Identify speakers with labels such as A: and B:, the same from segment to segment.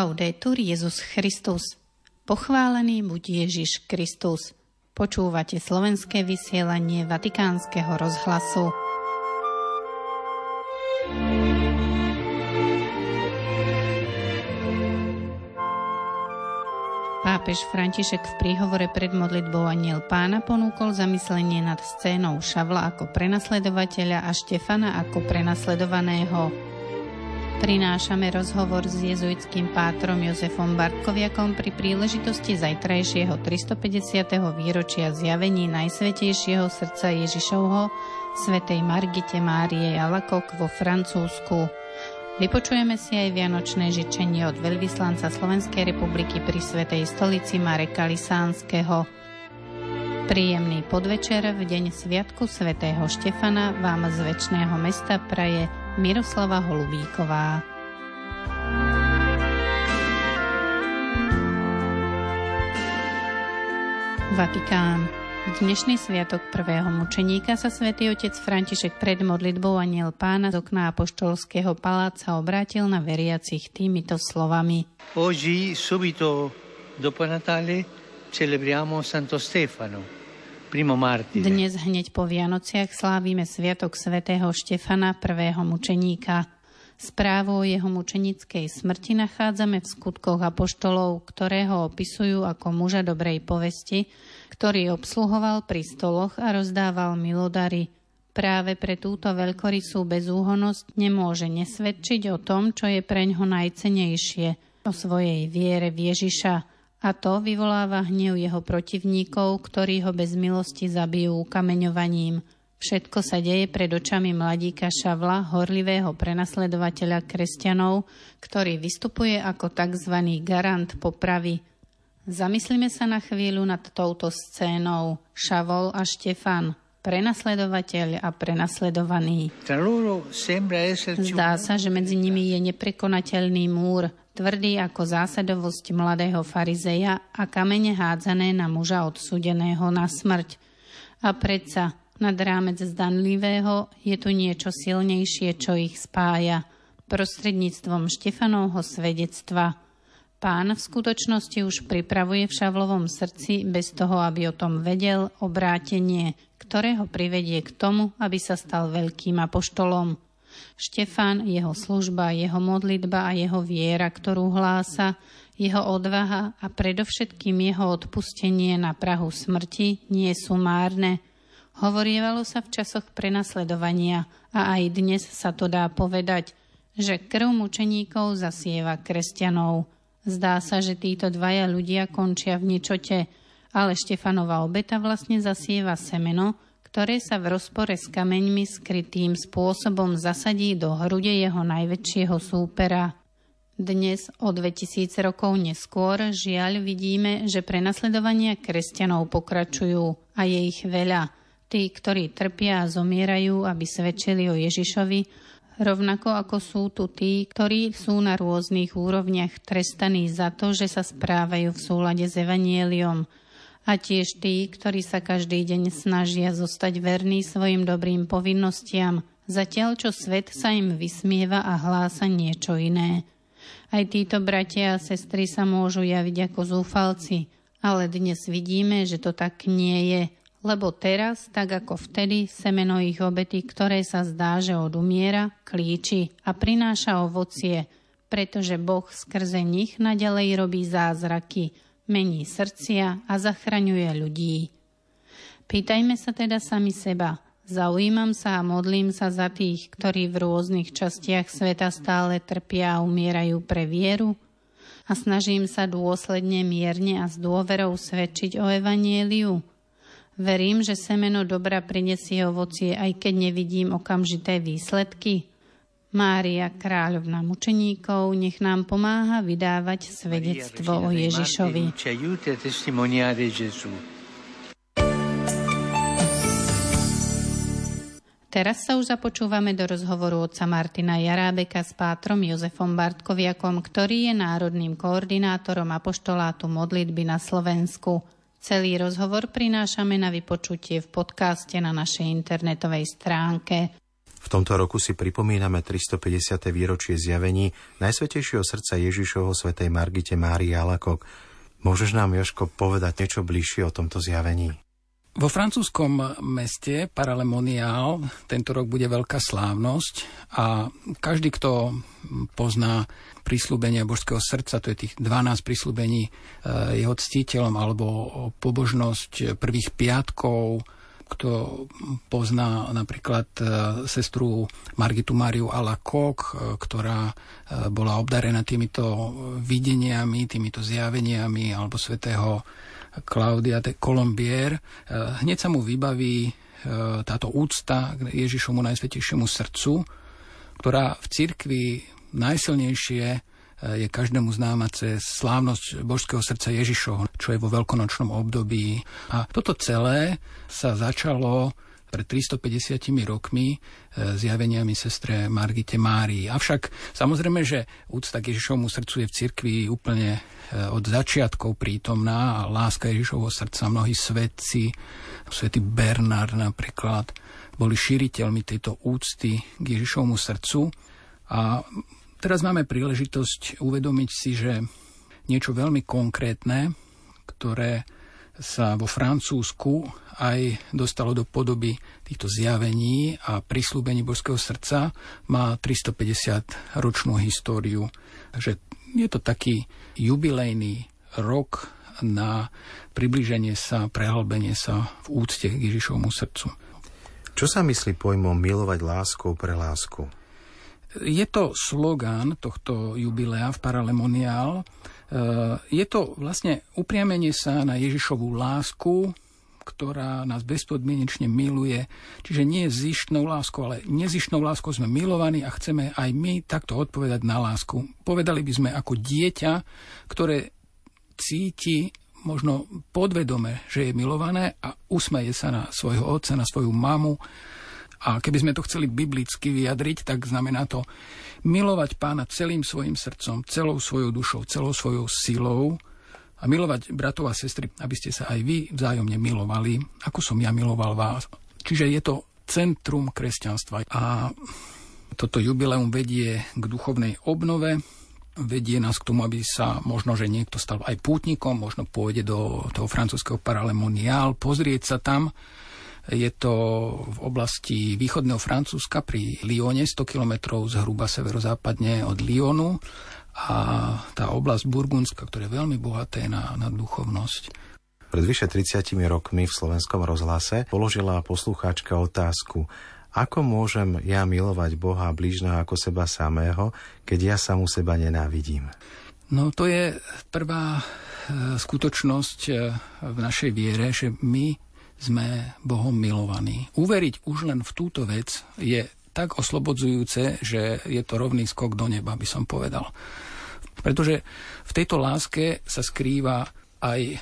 A: Laudetur Jezus Christus. Pochválený buď Ježiš Kristus. Počúvate slovenské vysielanie Vatikánskeho rozhlasu. Pápež František v príhovore pred modlitbou Aniel pána ponúkol zamyslenie nad scénou Šavla ako prenasledovateľa a Štefana ako prenasledovaného. Prinášame rozhovor s jezuitským pátrom Jozefom Bartkoviakom pri príležitosti zajtrajšieho 350. výročia zjavení Najsvetejšieho srdca Ježišovho svätej Margite Márie Jalakok vo Francúzsku. Vypočujeme si aj vianočné žičenie od veľvyslanca Slovenskej republiky pri Svetej stolici Mareka Lisánskeho. Príjemný podvečer v deň Sviatku svätého Štefana vám z väčšného mesta praje Miroslava Holubíková. Vatikán. Dnešný sviatok prvého mučeníka sa svätý otec František pred modlitbou aniel pána z okna apoštolského paláca obrátil na veriacich týmito slovami.
B: Oggi, subito dopo Natale, celebriamo Santo Stefano.
A: Dnes hneď po Vianociach slávime sviatok svätého Štefana, prvého mučeníka. Správu o jeho mučenickej smrti nachádzame v skutkoch apoštolov, ktoré ho opisujú ako muža dobrej povesti, ktorý obsluhoval pri stoloch a rozdával milodary. Práve pre túto veľkorysú bezúhonosť nemôže nesvedčiť o tom, čo je preňho najcenejšie, o svojej viere v Ježiša, a to vyvoláva hnev jeho protivníkov, ktorí ho bez milosti zabijú kameňovaním. Všetko sa deje pred očami mladíka Šavla, horlivého prenasledovateľa kresťanov, ktorý vystupuje ako tzv. garant popravy – Zamyslíme sa na chvíľu nad touto scénou Šavol a Štefan, prenasledovateľ a prenasledovaný. Zdá sa, že medzi nimi je neprekonateľný múr, tvrdý ako zásadovosť mladého farizeja a kamene hádzané na muža odsudeného na smrť. A predsa, nad rámec zdanlivého, je tu niečo silnejšie, čo ich spája, prostredníctvom Štefanovho svedectva – Pán v skutočnosti už pripravuje v Šavlovom srdci, bez toho, aby o tom vedel, obrátenie, ktoré ho privedie k tomu, aby sa stal veľkým apoštolom. Štefan, jeho služba, jeho modlitba a jeho viera, ktorú hlása, jeho odvaha a predovšetkým jeho odpustenie na Prahu smrti nie sú márne. Hovorievalo sa v časoch prenasledovania a aj dnes sa to dá povedať, že krv mučeníkov zasieva kresťanov – Zdá sa, že títo dvaja ľudia končia v ničote, ale Štefanova obeta vlastne zasieva semeno, ktoré sa v rozpore s kameňmi skrytým spôsobom zasadí do hrude jeho najväčšieho súpera. Dnes, o 2000 rokov neskôr, žiaľ vidíme, že prenasledovania kresťanov pokračujú a je ich veľa. Tí, ktorí trpia a zomierajú, aby svedčili o Ježišovi, rovnako ako sú tu tí, ktorí sú na rôznych úrovniach trestaní za to, že sa správajú v súlade s Evanieliom a tiež tí, ktorí sa každý deň snažia zostať verní svojim dobrým povinnostiam, zatiaľ čo svet sa im vysmieva a hlása niečo iné. Aj títo bratia a sestry sa môžu javiť ako zúfalci, ale dnes vidíme, že to tak nie je – lebo teraz, tak ako vtedy, semeno ich obety, ktoré sa zdá, že odumiera, klíči a prináša ovocie, pretože Boh skrze nich naďalej robí zázraky, mení srdcia a zachraňuje ľudí. Pýtajme sa teda sami seba, zaujímam sa a modlím sa za tých, ktorí v rôznych častiach sveta stále trpia a umierajú pre vieru, a snažím sa dôsledne, mierne a s dôverou svedčiť o Evanieliu, Verím, že semeno dobra prinesie ovocie, aj keď nevidím okamžité výsledky. Mária, kráľovna mučeníkov, nech nám pomáha vydávať svedectvo o Ježišovi. Teraz sa už započúvame do rozhovoru otca Martina Jarábeka s pátrom Jozefom Bartkoviakom, ktorý je národným koordinátorom apoštolátu modlitby na Slovensku. Celý rozhovor prinášame na vypočutie v podcaste na našej internetovej stránke.
C: V tomto roku si pripomíname 350. výročie zjavení Najsvetejšieho srdca Ježišovho svätej Margite Márii Alakok. Môžeš nám, Joško, povedať niečo bližšie o tomto zjavení?
D: Vo francúzskom meste Paralemonial tento rok bude veľká slávnosť a každý, kto pozná prísľubenia božského srdca, to je tých 12 prísľubení eh, jeho ctiteľom alebo pobožnosť prvých piatkov, kto pozná napríklad e, sestru Margitu Mariu Alakok, e, ktorá e, bola obdarená týmito videniami, týmito zjaveniami, alebo svetého Klaudia de Colombier, hneď sa mu vybaví táto úcta k Ježišomu najsvetejšiemu srdcu, ktorá v cirkvi najsilnejšie je každému známa cez slávnosť božského srdca Ježišovho, čo je vo veľkonočnom období. A toto celé sa začalo pred 350 rokmi e, zjaveniami sestre Margite Márii. Avšak samozrejme, že úcta k Ježišovmu srdcu je v cirkvi úplne e, od začiatkov prítomná a láska Ježišovho srdca mnohí svetci, svätý Bernard napríklad, boli šíriteľmi tejto úcty k Ježišovmu srdcu a Teraz máme príležitosť uvedomiť si, že niečo veľmi konkrétne, ktoré sa vo Francúzsku aj dostalo do podoby týchto zjavení a prislúbení božského srdca, má 350 ročnú históriu. Takže je to taký jubilejný rok na približenie sa, prehlbenie sa v úcte k Ježišovmu srdcu.
C: Čo sa myslí pojmom milovať láskou pre lásku?
D: Je to slogán tohto jubilea v Paralemoniál. E, je to vlastne upriamenie sa na Ježišovú lásku, ktorá nás bezpodmienečne miluje. Čiže nie zištnou láskou, ale nezištnou láskou sme milovaní a chceme aj my takto odpovedať na lásku. Povedali by sme ako dieťa, ktoré cíti možno podvedome, že je milované a usmeje sa na svojho otca, na svoju mamu, a keby sme to chceli biblicky vyjadriť, tak znamená to milovať pána celým svojim srdcom, celou svojou dušou, celou svojou silou a milovať bratov a sestry, aby ste sa aj vy vzájomne milovali, ako som ja miloval vás. Čiže je to centrum kresťanstva. A toto jubileum vedie k duchovnej obnove, vedie nás k tomu, aby sa možno, že niekto stal aj pútnikom, možno pôjde do toho francúzského paralemoniál, pozrieť sa tam, je to v oblasti východného Francúzska pri Lyone, 100 km zhruba severozápadne od Lyonu a tá oblasť Burgundska, ktorá je veľmi bohaté na, na duchovnosť.
C: Pred vyše 30 rokmi v slovenskom rozhlase položila poslucháčka otázku, ako môžem ja milovať Boha blížneho ako seba samého, keď ja samu seba nenávidím?
D: No to je prvá e, skutočnosť e, v našej viere, že my sme Bohom milovaní. Uveriť už len v túto vec je tak oslobodzujúce, že je to rovný skok do neba, by som povedal. Pretože v tejto láske sa skrýva aj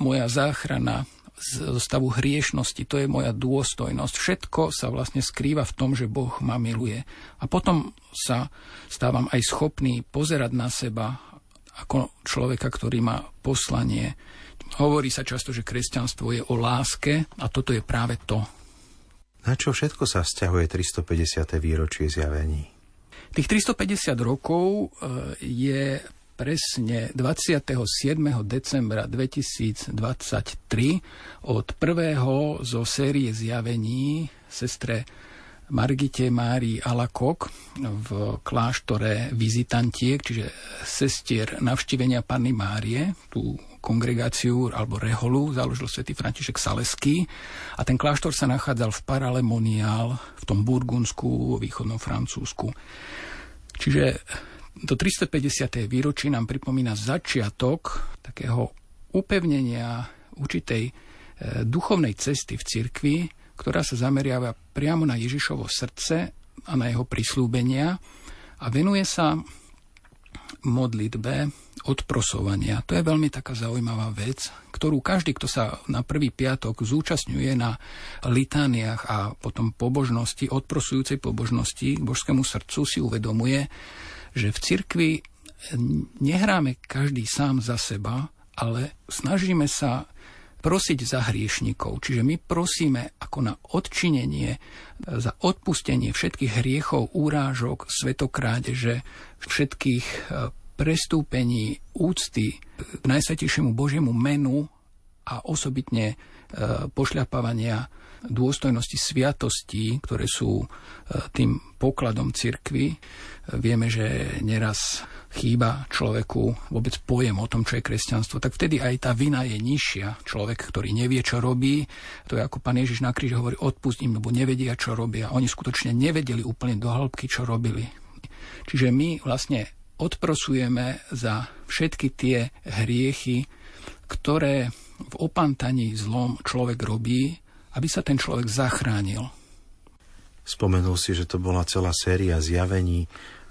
D: moja záchrana zo stavu hriešnosti, to je moja dôstojnosť. Všetko sa vlastne skrýva v tom, že Boh ma miluje. A potom sa stávam aj schopný pozerať na seba ako človeka, ktorý má poslanie Hovorí sa často, že kresťanstvo je o láske a toto je práve to.
C: Na čo všetko sa vzťahuje 350. výročie zjavení?
D: Tých 350 rokov e, je presne 27. decembra 2023 od prvého zo série zjavení sestre Margite Mári Alakok v kláštore vizitantiek, čiže sestier navštívenia Panny Márie, tú kongregáciu alebo reholu založil svätý František Saleský a ten kláštor sa nachádzal v Paralemoniál v tom Burgundsku, východnom Francúzsku. Čiže to 350. výročí nám pripomína začiatok takého upevnenia určitej e, duchovnej cesty v cirkvi, ktorá sa zameriava priamo na Ježišovo srdce a na jeho prislúbenia a venuje sa modlitbe odprosovania. To je veľmi taká zaujímavá vec, ktorú každý, kto sa na prvý piatok zúčastňuje na litániách a potom pobožnosti, odprosujúcej pobožnosti k božskému srdcu si uvedomuje, že v cirkvi nehráme každý sám za seba, ale snažíme sa prosiť za hriešnikov. Čiže my prosíme ako na odčinenie, za odpustenie všetkých hriechov, úrážok, svetokrádeže, všetkých e, prestúpení úcty k Najsvetejšiemu Božiemu menu a osobitne e, pošľapávania dôstojnosti sviatostí, ktoré sú e, tým pokladom cirkvy. Vieme, že neraz chýba človeku vôbec pojem o tom, čo je kresťanstvo, tak vtedy aj tá vina je nižšia. Človek, ktorý nevie, čo robí, to je ako pán Ježiš na kríži hovorí, odpust im, lebo nevedia, čo robia. Oni skutočne nevedeli úplne do hĺbky, čo robili. Čiže my vlastne odprosujeme za všetky tie hriechy, ktoré v opantaní zlom človek robí, aby sa ten človek zachránil.
C: Spomenul si, že to bola celá séria zjavení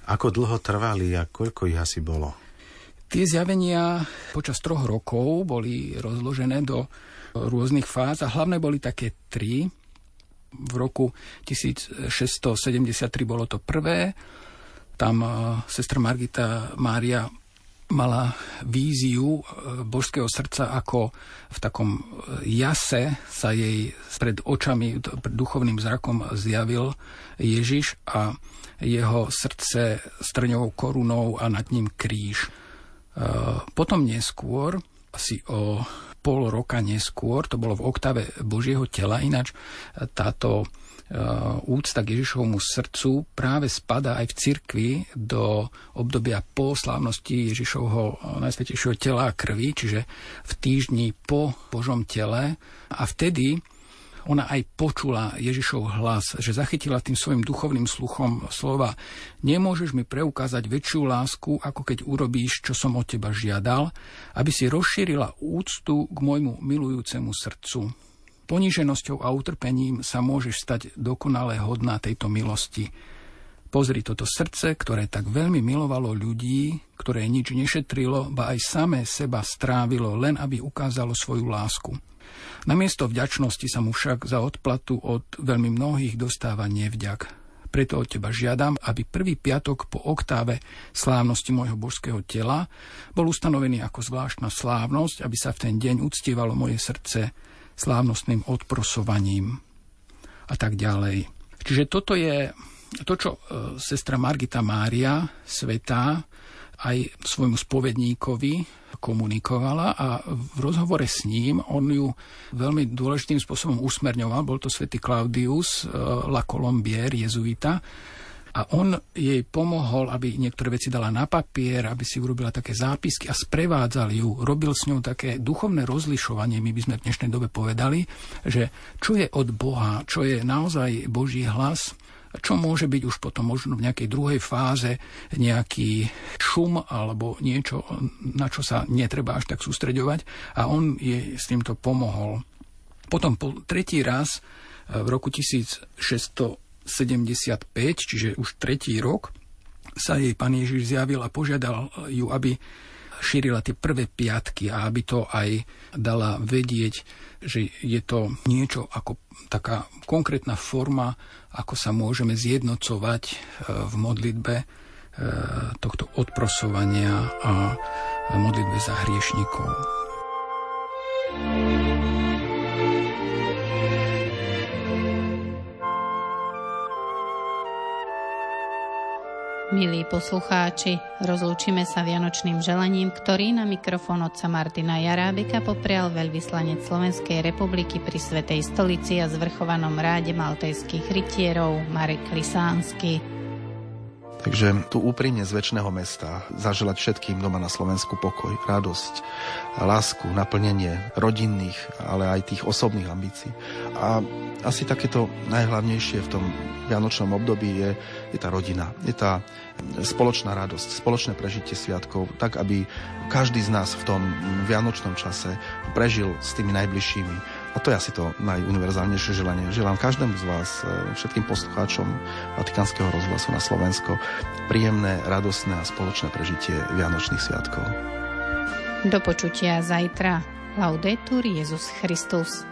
C: ako dlho trvali a koľko ich asi bolo?
D: Tie zjavenia počas troch rokov boli rozložené do rôznych fáz a hlavné boli také tri. V roku 1673 bolo to prvé. Tam eh, sestra Margita Mária mala víziu e, božského srdca, ako v takom e, jase sa jej pred očami, pred duchovným zrakom zjavil Ježiš a jeho srdce s trňovou korunou a nad ním kríž. E, potom neskôr, asi o pol roka neskôr, to bolo v oktave Božieho tela, ináč táto úcta k Ježišovmu srdcu práve spada aj v cirkvi do obdobia po slávnosti Ježišovho eh, najsvetejšieho tela a krvi, čiže v týždni po Božom tele. A vtedy ona aj počula Ježišov hlas, že zachytila tým svojim duchovným sluchom slova Nemôžeš mi preukázať väčšiu lásku, ako keď urobíš, čo som od teba žiadal, aby si rozšírila úctu k môjmu milujúcemu srdcu. Poníženosťou a utrpením sa môžeš stať dokonale hodná tejto milosti. Pozri toto srdce, ktoré tak veľmi milovalo ľudí, ktoré nič nešetrilo, ba aj samé seba strávilo, len aby ukázalo svoju lásku. Namiesto vďačnosti sa mu však za odplatu od veľmi mnohých dostáva nevďak. Preto od teba žiadam, aby prvý piatok po oktáve slávnosti môjho božského tela bol ustanovený ako zvláštna slávnosť, aby sa v ten deň uctievalo moje srdce slávnostným odprosovaním a tak ďalej. Čiže toto je to, čo e, sestra Margita Mária, svetá, aj svojmu spovedníkovi komunikovala a v rozhovore s ním on ju veľmi dôležitým spôsobom usmerňoval. Bol to svätý Claudius e, La Colombier, jezuita, a on jej pomohol, aby niektoré veci dala na papier, aby si urobila také zápisky a sprevádzal ju, robil s ňou také duchovné rozlišovanie, my by sme v dnešnej dobe povedali, že čo je od Boha, čo je naozaj Boží hlas, čo môže byť už potom možno v nejakej druhej fáze nejaký šum alebo niečo, na čo sa netreba až tak sústreďovať. A on jej s týmto pomohol. Potom po tretí raz v roku 1600 75, čiže už tretí rok, sa jej pán Ježiš zjavil a požiadal ju, aby šírila tie prvé piatky a aby to aj dala vedieť, že je to niečo ako taká konkrétna forma, ako sa môžeme zjednocovať e, v modlitbe e, tohto odprosovania a modlitbe za hriešnikov.
A: Milí poslucháči, rozlúčime sa vianočným želaním, ktorý na mikrofón otca Martina Jarábika poprial veľvyslanec Slovenskej republiky pri Svetej stolici a zvrchovanom ráde maltajských rytierov Marek Lisánsky.
E: Takže tu úprimne z väčšného mesta zaželať všetkým doma na Slovensku pokoj, radosť, lásku, naplnenie rodinných, ale aj tých osobných ambícií. A asi takéto najhlavnejšie v tom vianočnom období je, je tá rodina, je tá spoločná radosť, spoločné prežitie sviatkov, tak aby každý z nás v tom vianočnom čase prežil s tými najbližšími a to je asi to najuniverzálnejšie želanie. Želám každému z vás, e, všetkým poslucháčom Vatikánskeho rozhlasu na Slovensko, príjemné, radostné a spoločné prežitie Vianočných sviatkov.
A: Do počutia zajtra. Laudetur Jezus Christus.